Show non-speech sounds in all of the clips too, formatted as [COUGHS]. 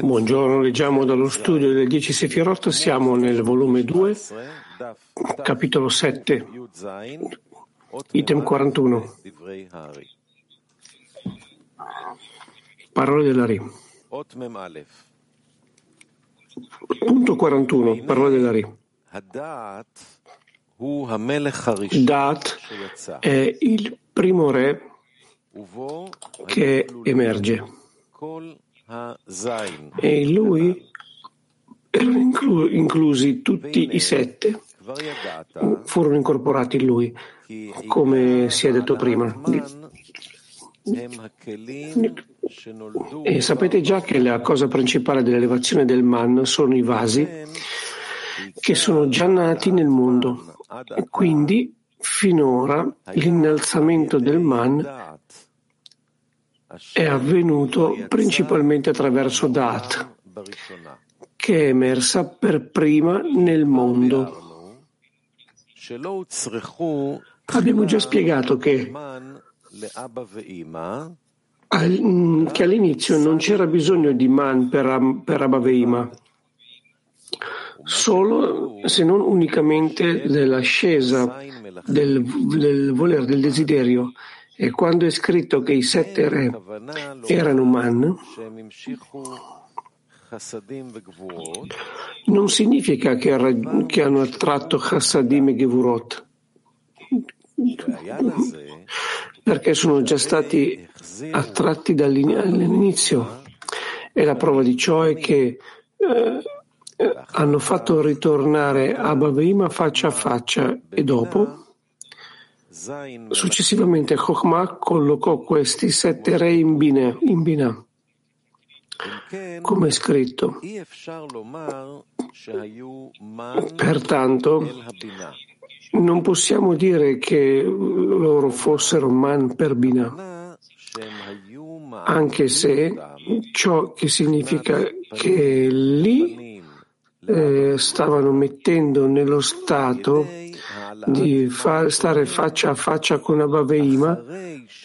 Buongiorno, leggiamo dallo studio delle dieci Sefirot, siamo nel volume 2, capitolo 7, item 41. Parole della Ri. Punto 41, parole della Ri. Dat è il primo re che emerge. E in lui erano inclu- inclusi tutti i sette, furono incorporati in lui, come si è detto prima. E sapete già che la cosa principale dell'elevazione del man sono i vasi che sono già nati nel mondo. Quindi, finora, l'innalzamento del man è avvenuto principalmente attraverso Dat, che è emersa per prima nel mondo. Abbiamo già spiegato che, che all'inizio non c'era bisogno di man per, per Abaveima, solo se non unicamente dell'ascesa del, del voler, del desiderio e quando è scritto che i sette re erano man, non significa che, che hanno attratto Chassadim e Gevurot, perché sono già stati attratti dall'inizio. E la prova di ciò è che eh, hanno fatto ritornare Abba Veima faccia a faccia e dopo Successivamente Chokhmah collocò questi sette re in Binah, in Binah come è scritto. Pertanto, non possiamo dire che loro fossero man per Binah, anche se ciò che significa che lì eh, stavano mettendo nello stato di far, stare faccia a faccia con Abaveima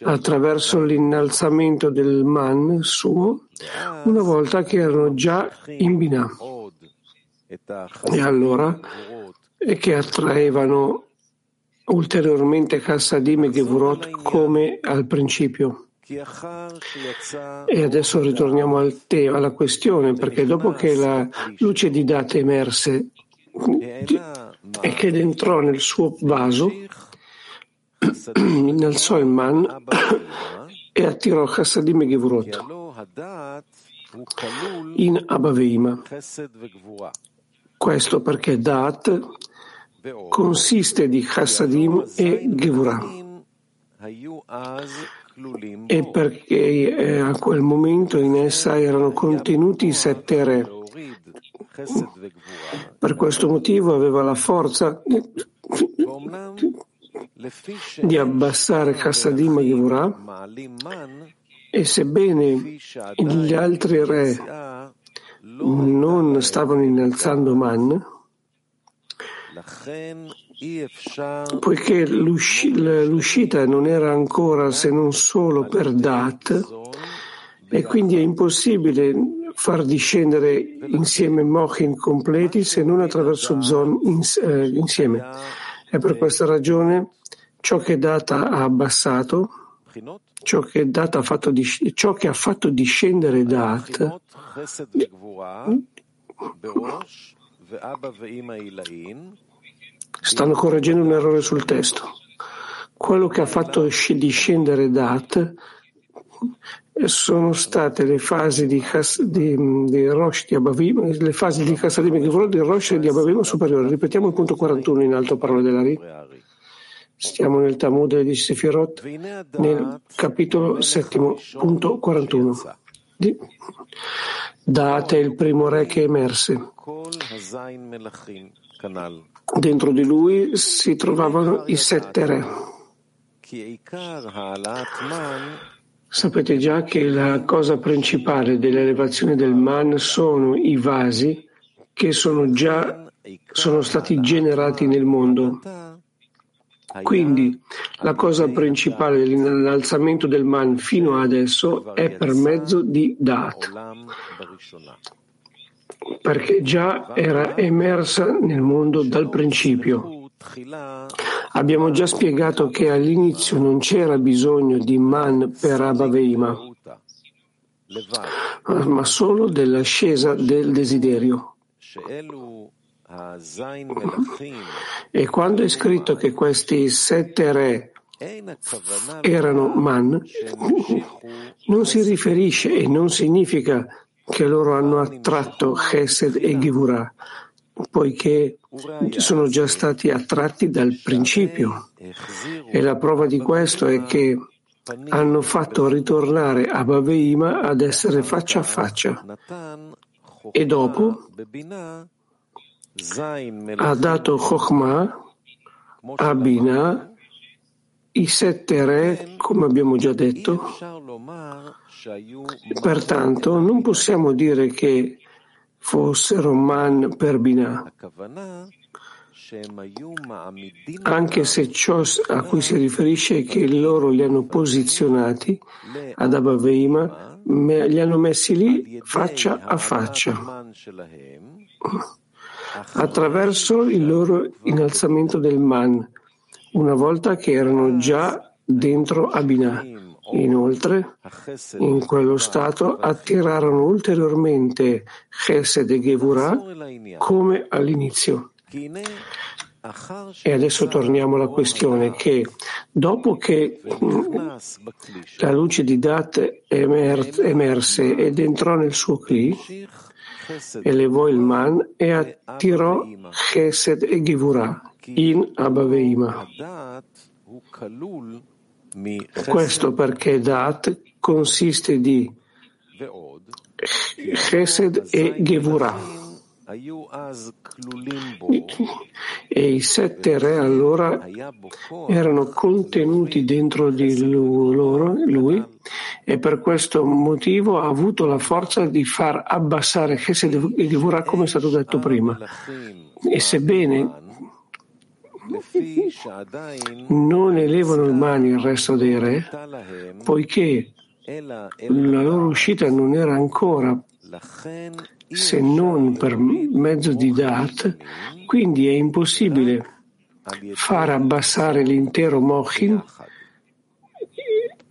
attraverso l'innalzamento del man suo una volta che erano già in Binah e allora e che attraevano ulteriormente Kassadim e Gevurot come al principio. E adesso ritorniamo al te, alla questione, perché dopo che la luce di Date emerse e che entrò nel suo vaso, [CLEARS THROAT] innalzò il man [CLEARS THROAT] e attirò Chassadim e Gevurot in Abaveima. Questo perché Dat consiste di Chassadim e Gevurah e perché eh, a quel momento in essa erano contenuti i sette re per questo motivo aveva la forza di abbassare Kassadim e Gevurah e sebbene gli altri re non stavano innalzando Man, poiché l'uscita non era ancora se non solo per Dat, e quindi è impossibile far discendere insieme Mochin completi se non attraverso Zon eh, insieme. E per questa ragione ciò che Data ha abbassato, ciò che, ha fatto, ciò che ha fatto discendere Dat, stanno correggendo un errore sul testo. Quello che ha fatto discendere Dat sono state le fasi di, di, di Rosh di Abavim, le fasi di Chassadim e Gevurot di Rosh di Abavim superiore. Ripetiamo il punto 41 in alto parole della Ri. Stiamo nel Talmud di Sefirot, nel capitolo settimo, punto 41. Date il primo re che emerse. Dentro di lui si trovavano i sette re. Sapete già che la cosa principale dell'elevazione del man sono i vasi che sono già sono stati generati nel mondo. Quindi la cosa principale dell'innalzamento del man fino adesso è per mezzo di Dat, perché già era emersa nel mondo dal principio. Abbiamo già spiegato che all'inizio non c'era bisogno di man per Abaveima, ma solo dell'ascesa del desiderio. E quando è scritto che questi sette re erano man, non si riferisce e non significa che loro hanno attratto Chesed e Givurah, poiché sono già stati attratti dal principio. E la prova di questo è che hanno fatto ritornare Abaveima ad essere faccia a faccia. E dopo ha dato Chokhmah a Bina i sette re, come abbiamo già detto. Pertanto non possiamo dire che fossero man per Binah, anche se ciò a cui si riferisce è che loro li hanno posizionati ad Abaveima, li hanno messi lì faccia a faccia attraverso il loro innalzamento del man, una volta che erano già dentro Abinah. Inoltre, in quello stato attirarono ulteriormente Chesed e Gevurah come all'inizio. E adesso torniamo alla questione che dopo che la luce di Dat emerse ed entrò nel suo Kli, elevò il man e attirò Chesed e Givurah in Abaveima. Questo perché Dat consiste di Chesed e Gevurah. E i sette re allora erano contenuti dentro di lui, e per questo motivo ha avuto la forza di far abbassare Chesed e Gevurah come è stato detto prima. E sebbene non elevano il mani il resto dei re, poiché la loro uscita non era ancora se non per mezzo di Dat, quindi è impossibile far abbassare l'intero Mochin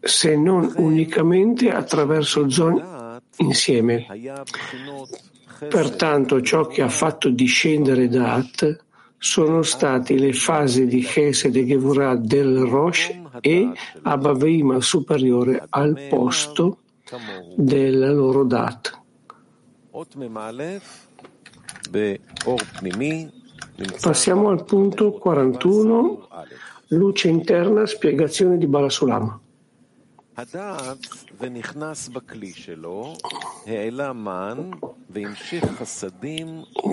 se non unicamente attraverso Zon insieme. Pertanto ciò che ha fatto discendere Dat sono state le fasi di Chesed e Gevurah del Rosh e Abaveima superiore al posto della loro Dat. Passiamo al punto 41, luce interna, spiegazione di Balasulam.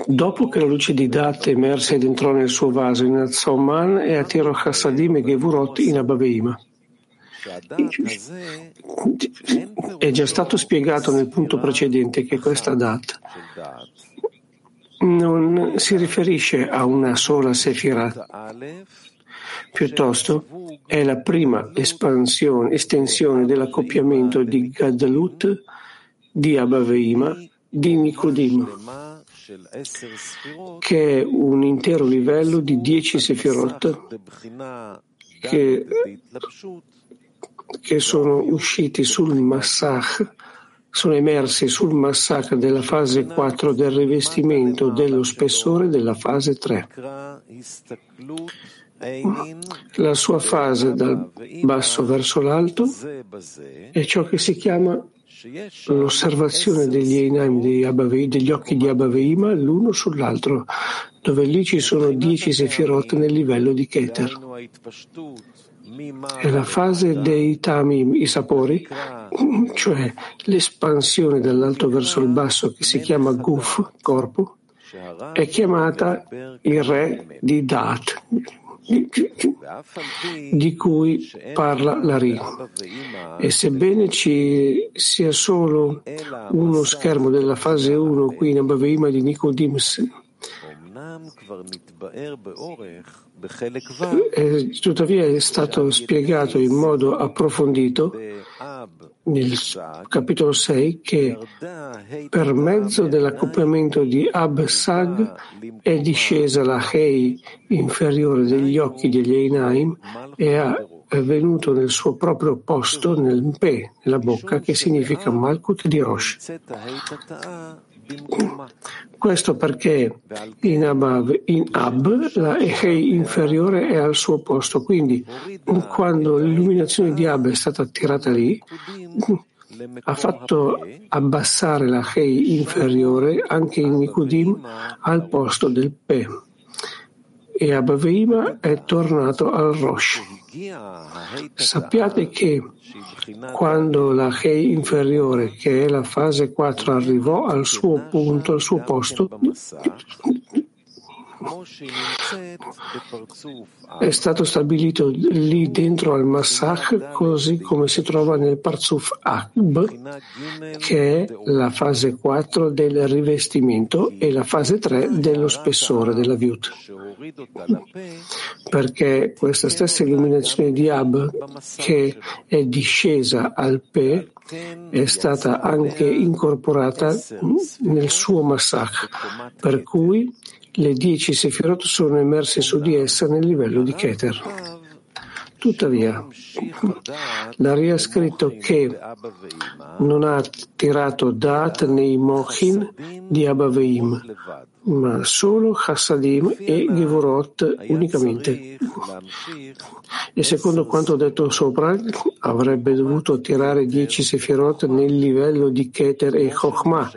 Dopo che la luce di Dat emerse ed entrò nel suo vaso, innalzò Man e attirò Chassadim e Gevurot in Abaveima. È già stato spiegato nel punto precedente che questa data non si riferisce a una sola Sefirah, piuttosto è la prima estensione dell'accoppiamento di Gadlut, di Abaveima, di Nikodim, che è un intero livello di dieci Sefirot che che sono usciti sul massacre, sono emersi sul massacre della fase 4 del rivestimento dello spessore della fase 3. La sua fase dal basso verso l'alto è ciò che si chiama l'osservazione degli Einaim degli occhi di Abaveima l'uno sull'altro, dove lì ci sono dieci sefirot nel livello di Keter. È la fase dei tamim, i sapori, cioè l'espansione dall'alto verso il basso che si chiama guf, corpo, è chiamata il re di Dat, di cui parla la Ri. E sebbene ci sia solo uno schermo della fase 1 qui in Abaveima di Nicodemus, E, tuttavia è stato spiegato in modo approfondito nel capitolo 6 che per mezzo dell'accoppiamento di Ab-Sag è discesa la Hei inferiore degli occhi degli Einaim e ha è venuto nel suo proprio posto nel Pe, nella bocca, che significa Malkut di Rosh. Questo perché in, Abav, in Ab la Ehei inferiore è al suo posto, quindi quando l'illuminazione di Ab è stata attirata lì, ha fatto abbassare la Hei inferiore anche in Nikudim al posto del Pe e Abaveima è tornato al Rosh. Sappiate che quando la Hei inferiore, che è la fase 4, arrivò al suo punto, al suo posto, è stato stabilito lì dentro al Massach, così come si trova nel Parzuf Akb, che è la fase 4 del rivestimento e la fase 3 dello spessore della viut. Perché questa stessa illuminazione di Ab, che è discesa al Pe, è stata anche incorporata nel suo Massach, per cui le dieci Sefirot sono emerse su di essa nel livello di Keter. Tuttavia, l'Ari ha scritto che non ha tirato Dat nei Mochin di Abaveim, ma solo Hassadim e Gevorot unicamente. E secondo quanto detto sopra, avrebbe dovuto tirare dieci Sefirot nel livello di Keter e Chokhmah,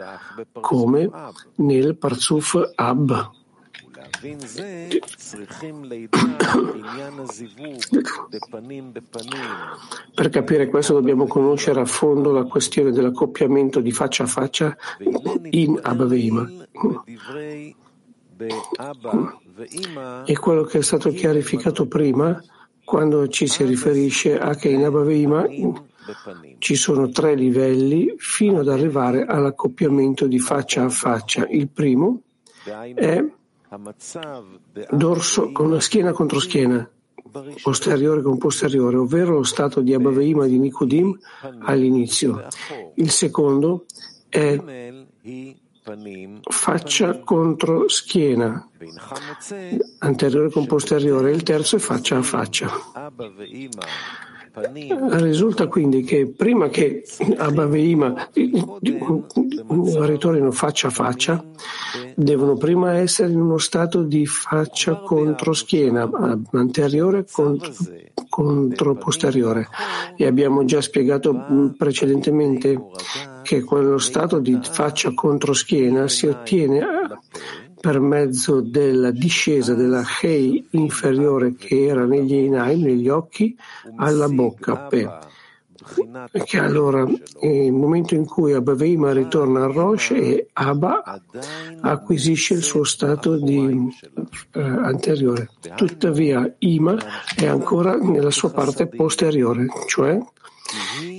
come nel Parzuf Ab. [COUGHS] Per capire questo dobbiamo conoscere a fondo la questione dell'accoppiamento di faccia a faccia in Abba Veima. E quello che è stato chiarificato prima, quando ci si riferisce a che in Abba Veima ci sono tre livelli fino ad arrivare all'accoppiamento di faccia a faccia. Il primo è dorso con schiena contro schiena, posteriore con posteriore, ovvero lo stato di Abaveima di Nikodim all'inizio. Il secondo è faccia contro schiena, anteriore con posteriore, il terzo è faccia a faccia. Risulta quindi che prima che Abba Veima ritornino faccia a faccia, devono prima essere in uno stato di faccia contro schiena, anteriore contro, contro posteriore. E abbiamo già spiegato precedentemente che quello stato di faccia contro schiena si ottiene per mezzo della discesa della Hei inferiore che era negli Einaim, negli occhi, alla bocca. Pe. Che allora, nel momento in cui Abba Veima ritorna al Rosh e Abba acquisisce il suo stato di, eh, anteriore. Tuttavia, Ima è ancora nella sua parte posteriore, cioè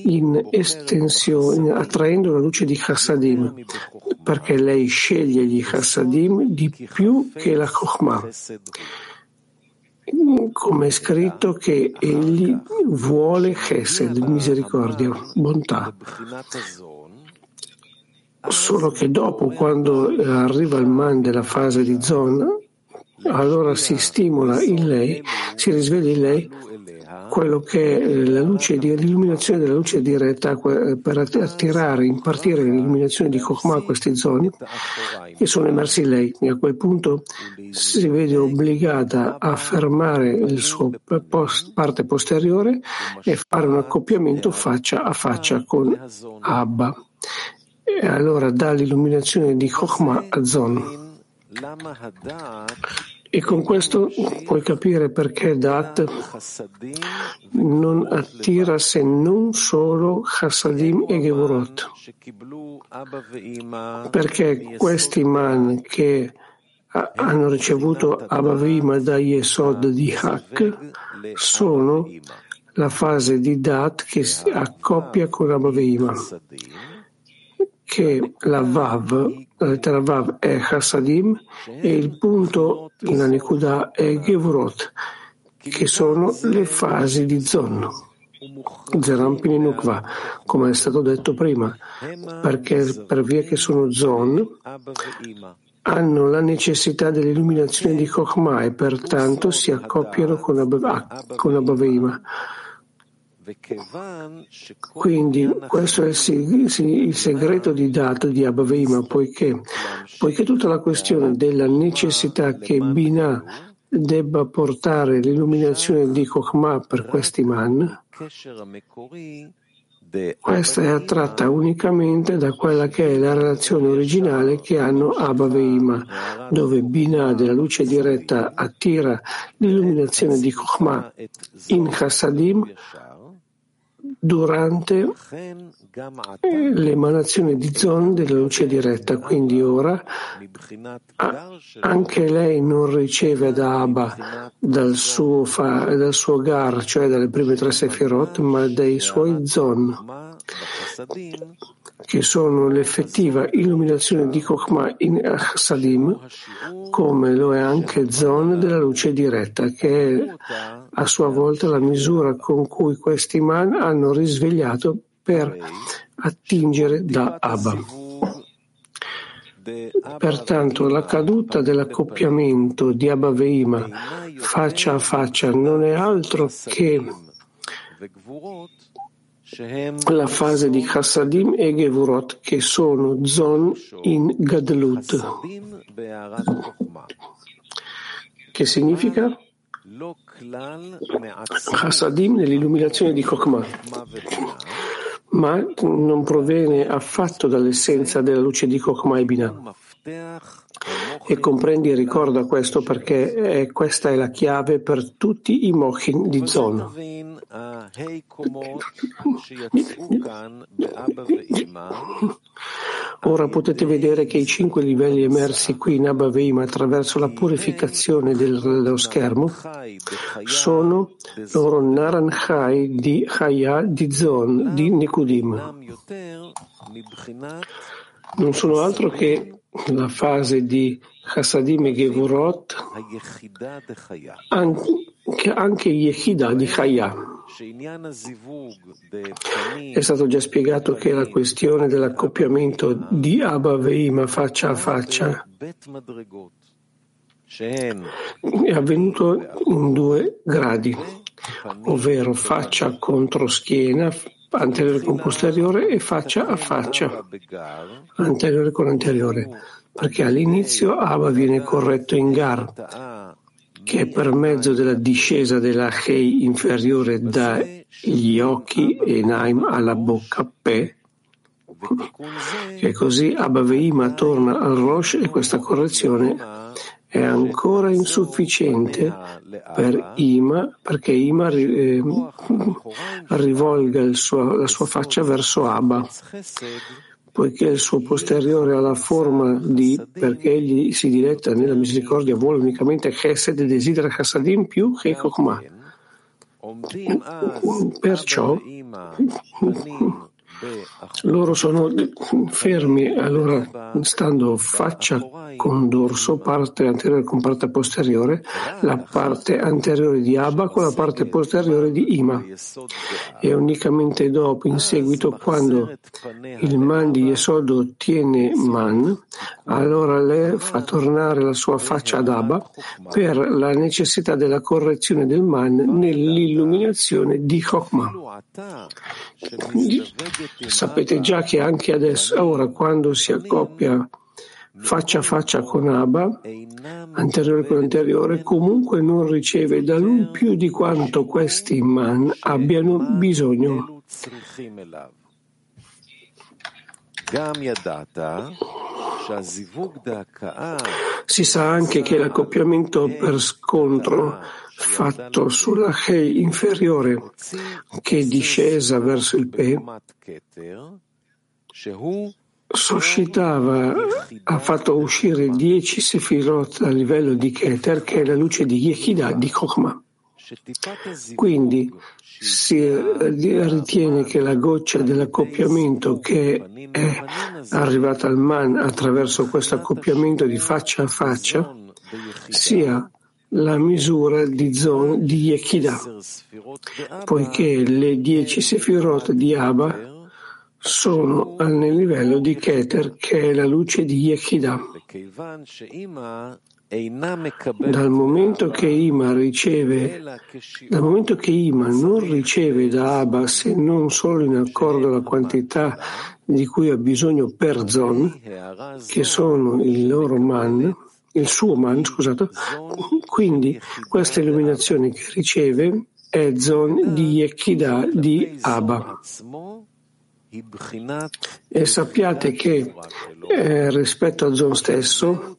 in estensione, attraendo la luce di Chassadim, perché lei sceglie gli Chassadim di più che la Chokhmah. Come è scritto che egli vuole Chesed, misericordia, bontà. Solo che dopo, quando arriva il man della fase di zona, allora si stimola in lei, si risveglia in lei quello che è la luce di, l'illuminazione della luce diretta per attirare, impartire l'illuminazione di Chokhmah a queste zone che sono emersi in lei. E a quel punto si vede obbligata a fermare il suo post, parte posteriore e fare un accoppiamento faccia a faccia con Abba. E allora dà l'illuminazione di Chokhmah a Zon. E con questo puoi capire perché Dat non attira se non solo Chassadim e Gevorot. Perché questi man che hanno ricevuto Abavima da Yesod di Hak sono la fase di Dat che si accoppia con Abavima che la Vav, la lettera Vav è Chassadim e il punto, la Nekuda è Gevurot, che sono le fasi di Zon. Zerampini Nukva, come è stato detto prima, perché per via che sono Zon, hanno la necessità dell'illuminazione di Chokhmah e pertanto si accoppiano con, Ab- con Abaveima. Quindi questo è il segreto di dato di Abaveima, poiché, poiché tutta la questione della necessità che Binah debba portare l'illuminazione di Chokhmah per questi man, questa è attratta unicamente da quella che è la relazione originale che hanno Abba Veima, dove Binah della luce diretta attira l'illuminazione di Chokhmah in Chassadim durante l'emanazione di Zon della luce diretta. Quindi ora anche lei non riceve da Abba dal suo, fa, dal suo Gar, cioè dalle prime tre Sefirot, ma dai suoi Zon che sono l'effettiva illuminazione di Chokhmah in Sadim, come lo è anche Zon della luce diretta, che è a sua volta la misura con cui questi man hanno risvegliato per attingere da Abba. Pertanto la caduta dell'accoppiamento di Abba Veima faccia a faccia non è altro che la fase di Chassadim e Gevurot che sono Zon in Gadlut. Che significa? Chassadim nell'illuminazione di Chokmah, ma non proviene affatto dall'essenza della luce di Chokmah e Binah. E comprendi e ricorda questo perché è, questa è la chiave per tutti i mochin di Zon. Ora potete vedere che i cinque livelli emersi qui in Abba attraverso la purificazione dello schermo sono loro Naran Chai di Chaya di Zon di Nikudim. Non sono altro che la fase di Chassadim e Gevurot, anche, anche Yechida di Chaya. È stato già spiegato che la questione dell'accoppiamento di Abba Veima faccia a faccia è avvenuto in due gradi, ovvero faccia contro schiena, anteriore con posteriore e faccia a faccia, anteriore con anteriore, perché all'inizio Abba viene corretto in Gar, che è per mezzo della discesa della Hei inferiore dagli occhi e Naim alla bocca Pe, che così Abba Veima torna al Rosh e questa correzione è ancora insufficiente per Ima perché Ima eh, rivolga suo, la sua faccia verso Abba, poiché il suo posteriore ha la forma di perché egli si diretta nella misericordia vuole unicamente Chesed e desidera Chassadim più che Chokhmah. Perciò loro sono fermi, allora stando faccia con dorso, parte anteriore con parte posteriore, la parte anteriore di Abba con la parte posteriore di Ima. E unicamente dopo, in seguito, quando il man di Yesod ottiene man, allora lei fa tornare la sua faccia ad Abba per la necessità della correzione del man nell'illuminazione di Chokmah. Sapete già che anche adesso, ora, quando si accoppia faccia a faccia con Abba, anteriore con anteriore, comunque non riceve da lui più di quanto questi man abbiano bisogno. Si sa anche che l'accoppiamento per scontro fatto sulla Hei inferiore che è discesa verso il Pe suscitava, ha fatto uscire dieci sefirot a livello di Keter, che è la luce di Yechidah, di Chokhmah. Quindi si ritiene che la goccia dell'accoppiamento che è arrivata al man attraverso questo accoppiamento di faccia a faccia sia la misura di zon di Yekida, poiché le dieci sefirot di Abba sono nel livello di Keter, che è la luce di Yekida. Dal momento che Ima riceve, dal momento che Ima non riceve da Abba se non solo in accordo alla quantità di cui ha bisogno per Zon, che sono il loro man, il suo man, scusate, quindi questa illuminazione che riceve è Zon di Yekida di Abba. E sappiate che eh, rispetto a Zon stesso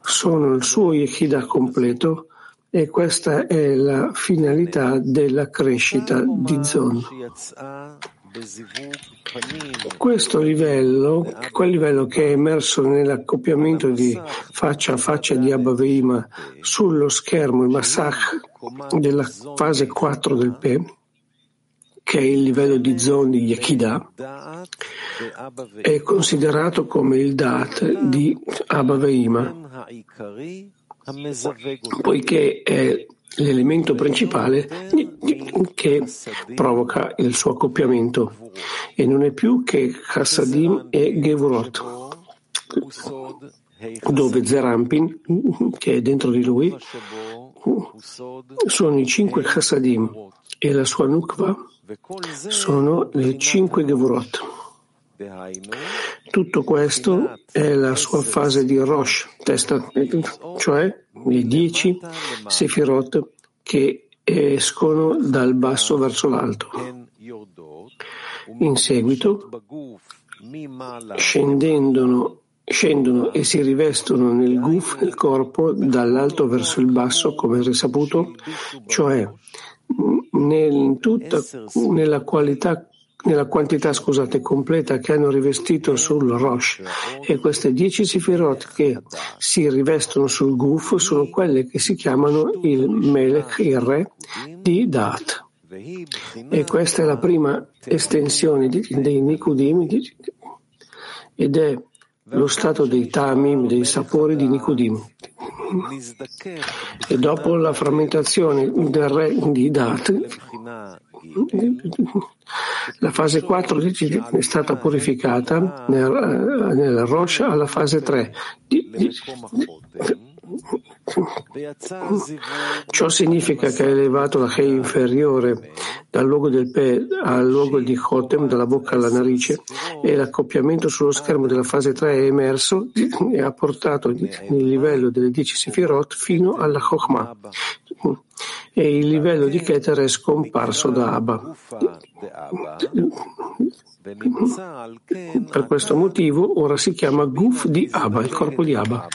sono il suo Yechida completo e questa è la finalità della crescita di Zon. Questo livello, quel livello che è emerso nell'accoppiamento di faccia a faccia di Abba sullo schermo, il massacre della fase 4 del P, che è il livello di Zon di Yekida, è considerato come il Dat di Abba Veima, poiché è l'elemento principale che provoca il suo accoppiamento e non è più che Chassadim e Gevurot, dove Zerampin, che è dentro di lui, sono i cinque Chassadim e la sua Nukva sono le cinque Gevurot. Tutto questo è la sua fase di Rosh, testa, cioè i dieci Sefirot che escono dal basso verso l'alto. In seguito scendono, scendono e si rivestono nel guf, nel corpo, dall'alto verso il basso, come risaputo, cioè nel, tutta, nella, qualità, nella quantità scusate, completa che hanno rivestito sul Rosh e queste dieci sefirot che si rivestono sul Guf sono quelle che si chiamano il Melech, il Re di Dat. E questa è la prima estensione dei Nikudim ed è lo stato dei tamim, dei sapori di Nikudim. E dopo la frammentazione del re di Dat, la fase 4 è stata purificata nel, nel Rosh alla fase 3. Ciò significa che ha elevato la Hei inferiore dal luogo del Pe al luogo di Chotem, dalla bocca alla narice, e l'accoppiamento sullo schermo della fase 3 è emerso e ha portato il livello delle 10 Sefirot fino alla Chokhmah. E il livello di Keter è scomparso da Abba. Per questo motivo ora si chiama Guf di Abba, il corpo di Abba.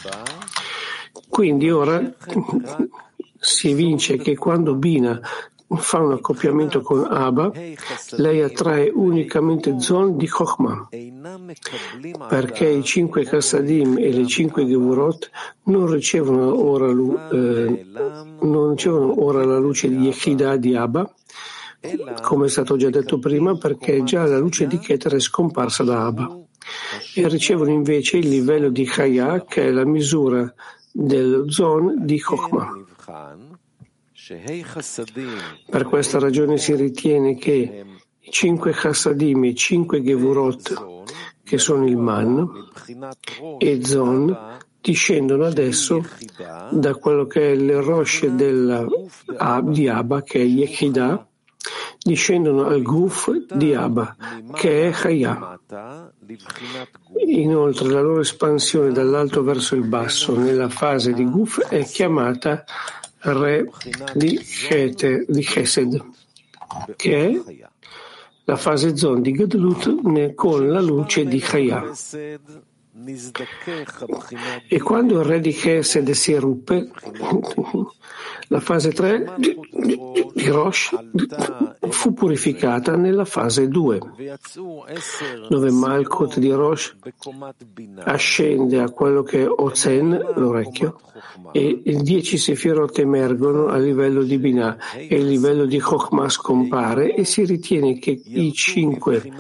Quindi ora si evince che quando Bina fa un accoppiamento con Abba, lei attrae unicamente Zon di Chokhmah, perché i cinque Kassadim e le cinque Gevurot non ricevono ora, eh, non ricevono ora la luce di Yechidah di Abba, come è stato già detto prima, perché già la luce di Keter è scomparsa da Abba, e ricevono invece il livello di Chaya, che è la misura del Zon di Chokhmah. Per questa ragione si ritiene che i cinque Chassadim e i cinque Gevurot, che sono il Man e Zon, discendono adesso da quello che è il Rosh della, di Abba, che è Yechidah, discendono al Guf di Abba, che è Chaya. Inoltre la loro espansione dall'alto verso il basso nella fase di Guf è chiamata Re di, Chete, di Chesed, che è la fase zon di Gedlut con la luce di Chaya. E quando il re di Chesed si eruppe, la fase 3 di, di Rosh fu purificata nella fase 2, dove Malkut di Rosh ascende a quello che è Ozen, l'orecchio, e i dieci Sefirot emergono a livello di Binah e il livello di Chokhmah scompare e si ritiene che i cinque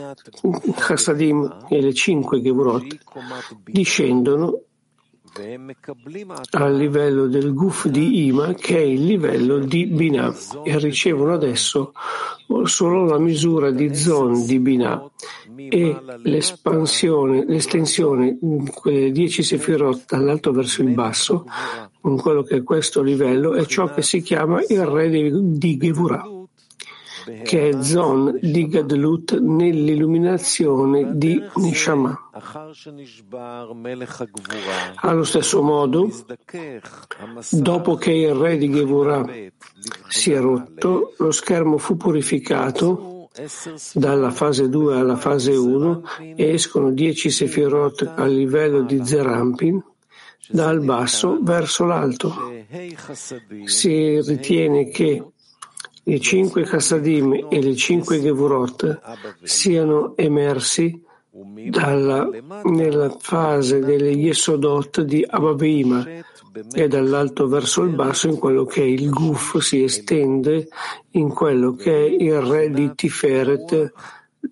Chassadim e le cinque Gevurot discendono al livello del Guf di Ima, che è il livello di Binah, e ricevono adesso solo la misura di Zon di Binah e l'espansione, l'estensione, quelle 10 sefirot dall'alto verso il basso, con quello che è questo livello, è ciò che si chiama il re di Gevurah che è Zon di Gadlut nell'illuminazione di Neshama. Allo stesso modo, dopo che il re di Gevurah si è rotto, lo schermo fu purificato dalla fase 2 alla fase 1 e escono 10 sefirot a livello di Zerampin dal basso verso l'alto. Si ritiene che i cinque Chassadim e le cinque Gevurot siano emersi dalla, nella fase delle Yesodot di Ababima e dall'alto verso il basso in quello che è il Guf si estende in quello che è il re di Tiferet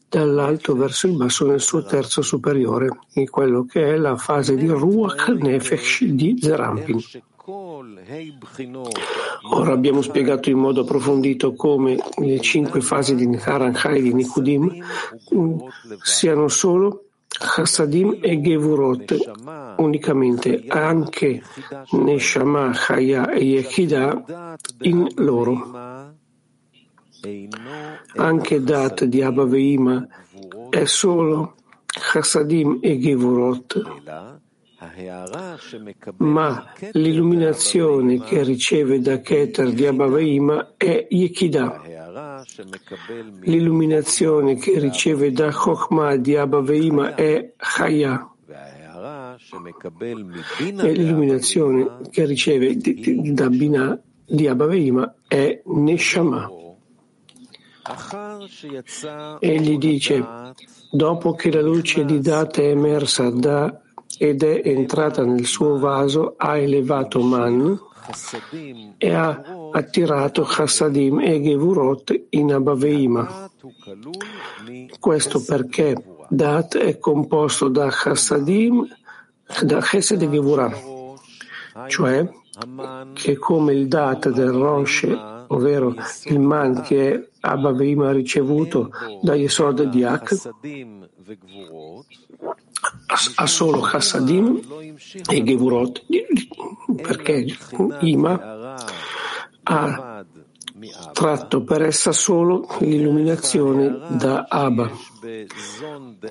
dall'alto verso il basso nel suo terzo superiore, in quello che è la fase di Ruach Nefesh di Zerampin. Ora abbiamo spiegato in modo approfondito come le cinque fasi di Haranchai di Nikudim siano solo Chassadim e Gevurot unicamente, anche Neshama, Chaya e Yechida in loro. Anche Dat di Abba Veima è solo Chassadim e Gevurot ma l'illuminazione che riceve da Keter di Abavaima è Yekidah. L'illuminazione che riceve da Chokhmah di Abavaima è Chaya. E l'illuminazione che riceve da Binah di Abavaima è Neshama. Egli dice, dopo che la luce di Data è emersa da ed è entrata nel suo vaso, ha elevato Man e ha attirato Chassadim e Gevurot in Abaveima. Questo perché Dat è composto da Chassadim, da Chesed e Gevurah, cioè che come il Dat del Rosh, ovvero il Man che è Abaveima ricevuto da Yesod di Ak, ha solo Chassadim e Gevurot, perché Ima ha tratto per essa solo l'illuminazione da Abba,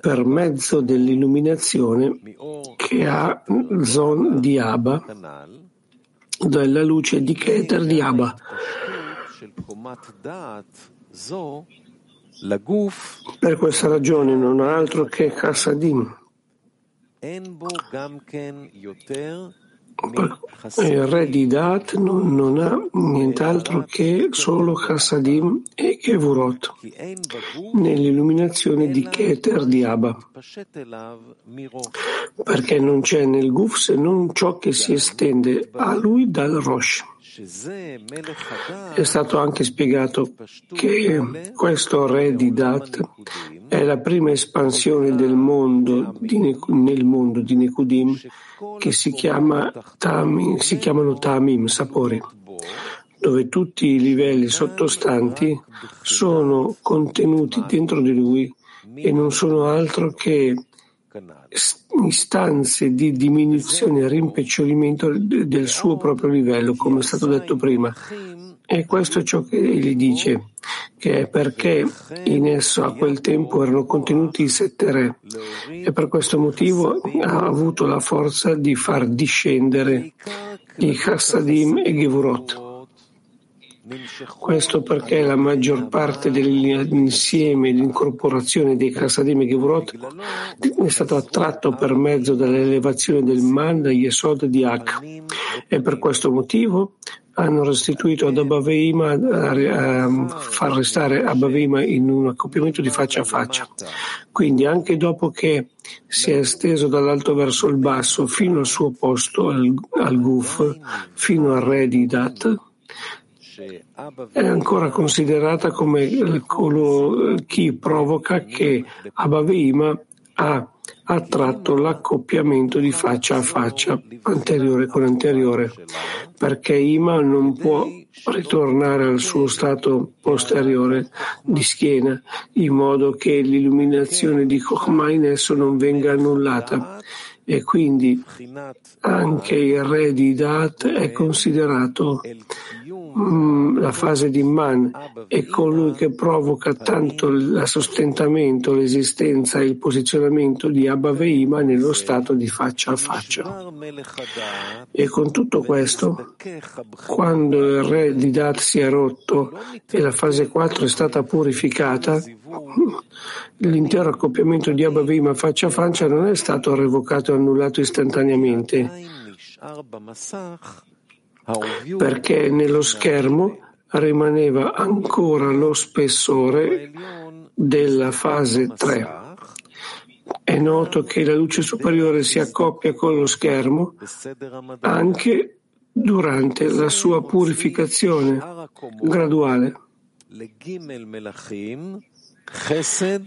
per mezzo dell'illuminazione che ha Zon di Abba, della luce di Keter di Abba. Per questa ragione non ha altro che Chassadim il re di Dat non, non ha nient'altro che solo Chassadim e Kevurot nell'illuminazione di Keter di Abba, perché non c'è nel Guf se non ciò che si estende a lui dal Rosh. È stato anche spiegato che questo re di Dat è la prima espansione mondo di, nel mondo di Nekudim che si, chiama tamim, si chiamano Tamim, sapori, dove tutti i livelli sottostanti sono contenuti dentro di lui e non sono altro che istanze di diminuzione e rimpecciolimento del suo proprio livello, come è stato detto prima. E questo è ciò che egli dice, che è perché in esso a quel tempo erano contenuti i sette re e per questo motivo ha avuto la forza di far discendere i Chassadim e Gevurot. Questo perché la maggior parte dell'insieme di incorporazione dei Chassadim e Gevurot è stato attratto per mezzo dell'elevazione del Man da Yesod di Ak e per questo motivo hanno restituito ad Abaveima a, a far restare Abaveima in un accoppiamento di faccia a faccia. Quindi anche dopo che si è esteso dall'alto verso il basso fino al suo posto, al, al Guf, fino al re di Dat, è ancora considerata come colui chi provoca che Abaveima ha attratto l'accoppiamento di faccia a faccia, anteriore con anteriore, perché Ima non può ritornare al suo stato posteriore di schiena, in modo che l'illuminazione di Chokhmah in esso non venga annullata. E quindi anche il re di Dat è considerato la fase di Man è colui che provoca tanto il sostentamento, l'esistenza e il posizionamento di Abba Veima nello stato di faccia a faccia. E con tutto questo, quando il re di Dat si è rotto e la fase 4 è stata purificata, L'intero accoppiamento di Abavima faccia a faccia non è stato revocato e annullato istantaneamente, perché nello schermo rimaneva ancora lo spessore della fase 3. È noto che la luce superiore si accoppia con lo schermo anche durante la sua purificazione graduale.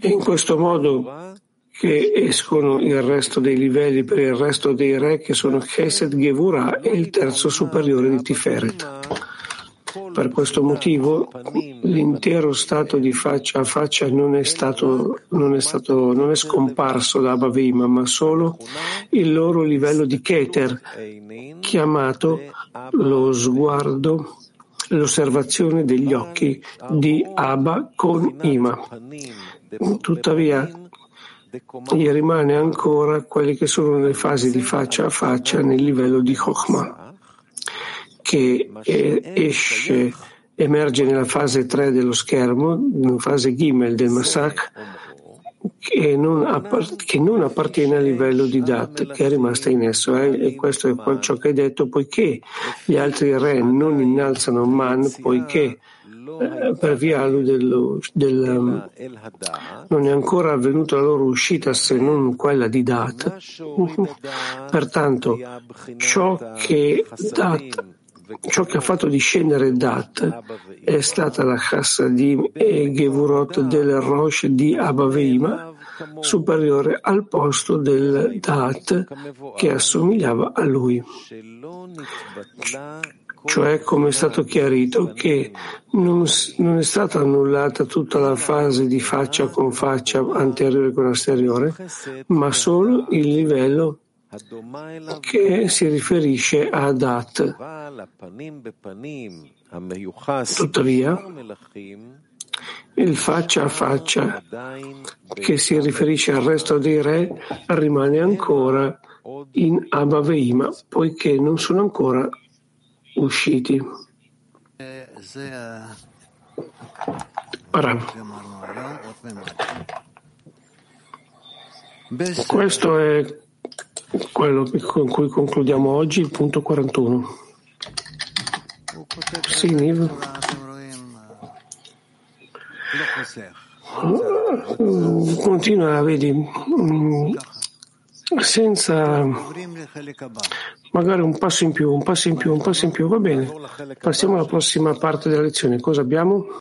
In questo modo che escono il resto dei livelli per il resto dei re che sono Chesed Gevurah e il terzo superiore di Tiferet. Per questo motivo l'intero stato di faccia a faccia non è, stato, non è, stato, non è scomparso da Abavima, ma solo il loro livello di Keter, chiamato lo sguardo l'osservazione degli occhi di Abba con Ima. Tuttavia, gli rimane ancora quelle che sono le fasi di faccia a faccia nel livello di Chokhmah, che esce, emerge nella fase 3 dello schermo, nella fase Gimel del Masak, che non, che non, appartiene al livello di Dat che è rimasta in esso eh? e questo è ciò che è detto poiché gli altri re non innalzano Man poiché per via dello, del, um, non è ancora avvenuta la loro uscita se non quella di Dat. Pertanto ciò che Dat ciò che ha fatto discendere Dat è stata la Chassadim e Gevurot del Rosh di Abaveima, superiore al posto del Dat che assomigliava a lui. Cioè, come è stato chiarito, che non, non è stata annullata tutta la fase di faccia con faccia anteriore con asteriore, ma solo il livello che si riferisce a Dat. Tuttavia, il faccia a faccia che si riferisce al resto dei re rimane ancora in Abaveima, poiché non sono ancora usciti. Questo è quello con cui concludiamo oggi, il punto 41. Sì, Niv. Continua, vedi, mm, senza magari un passo in più, un passo in più, un passo in più, va bene. Passiamo alla prossima parte della lezione. Cosa abbiamo?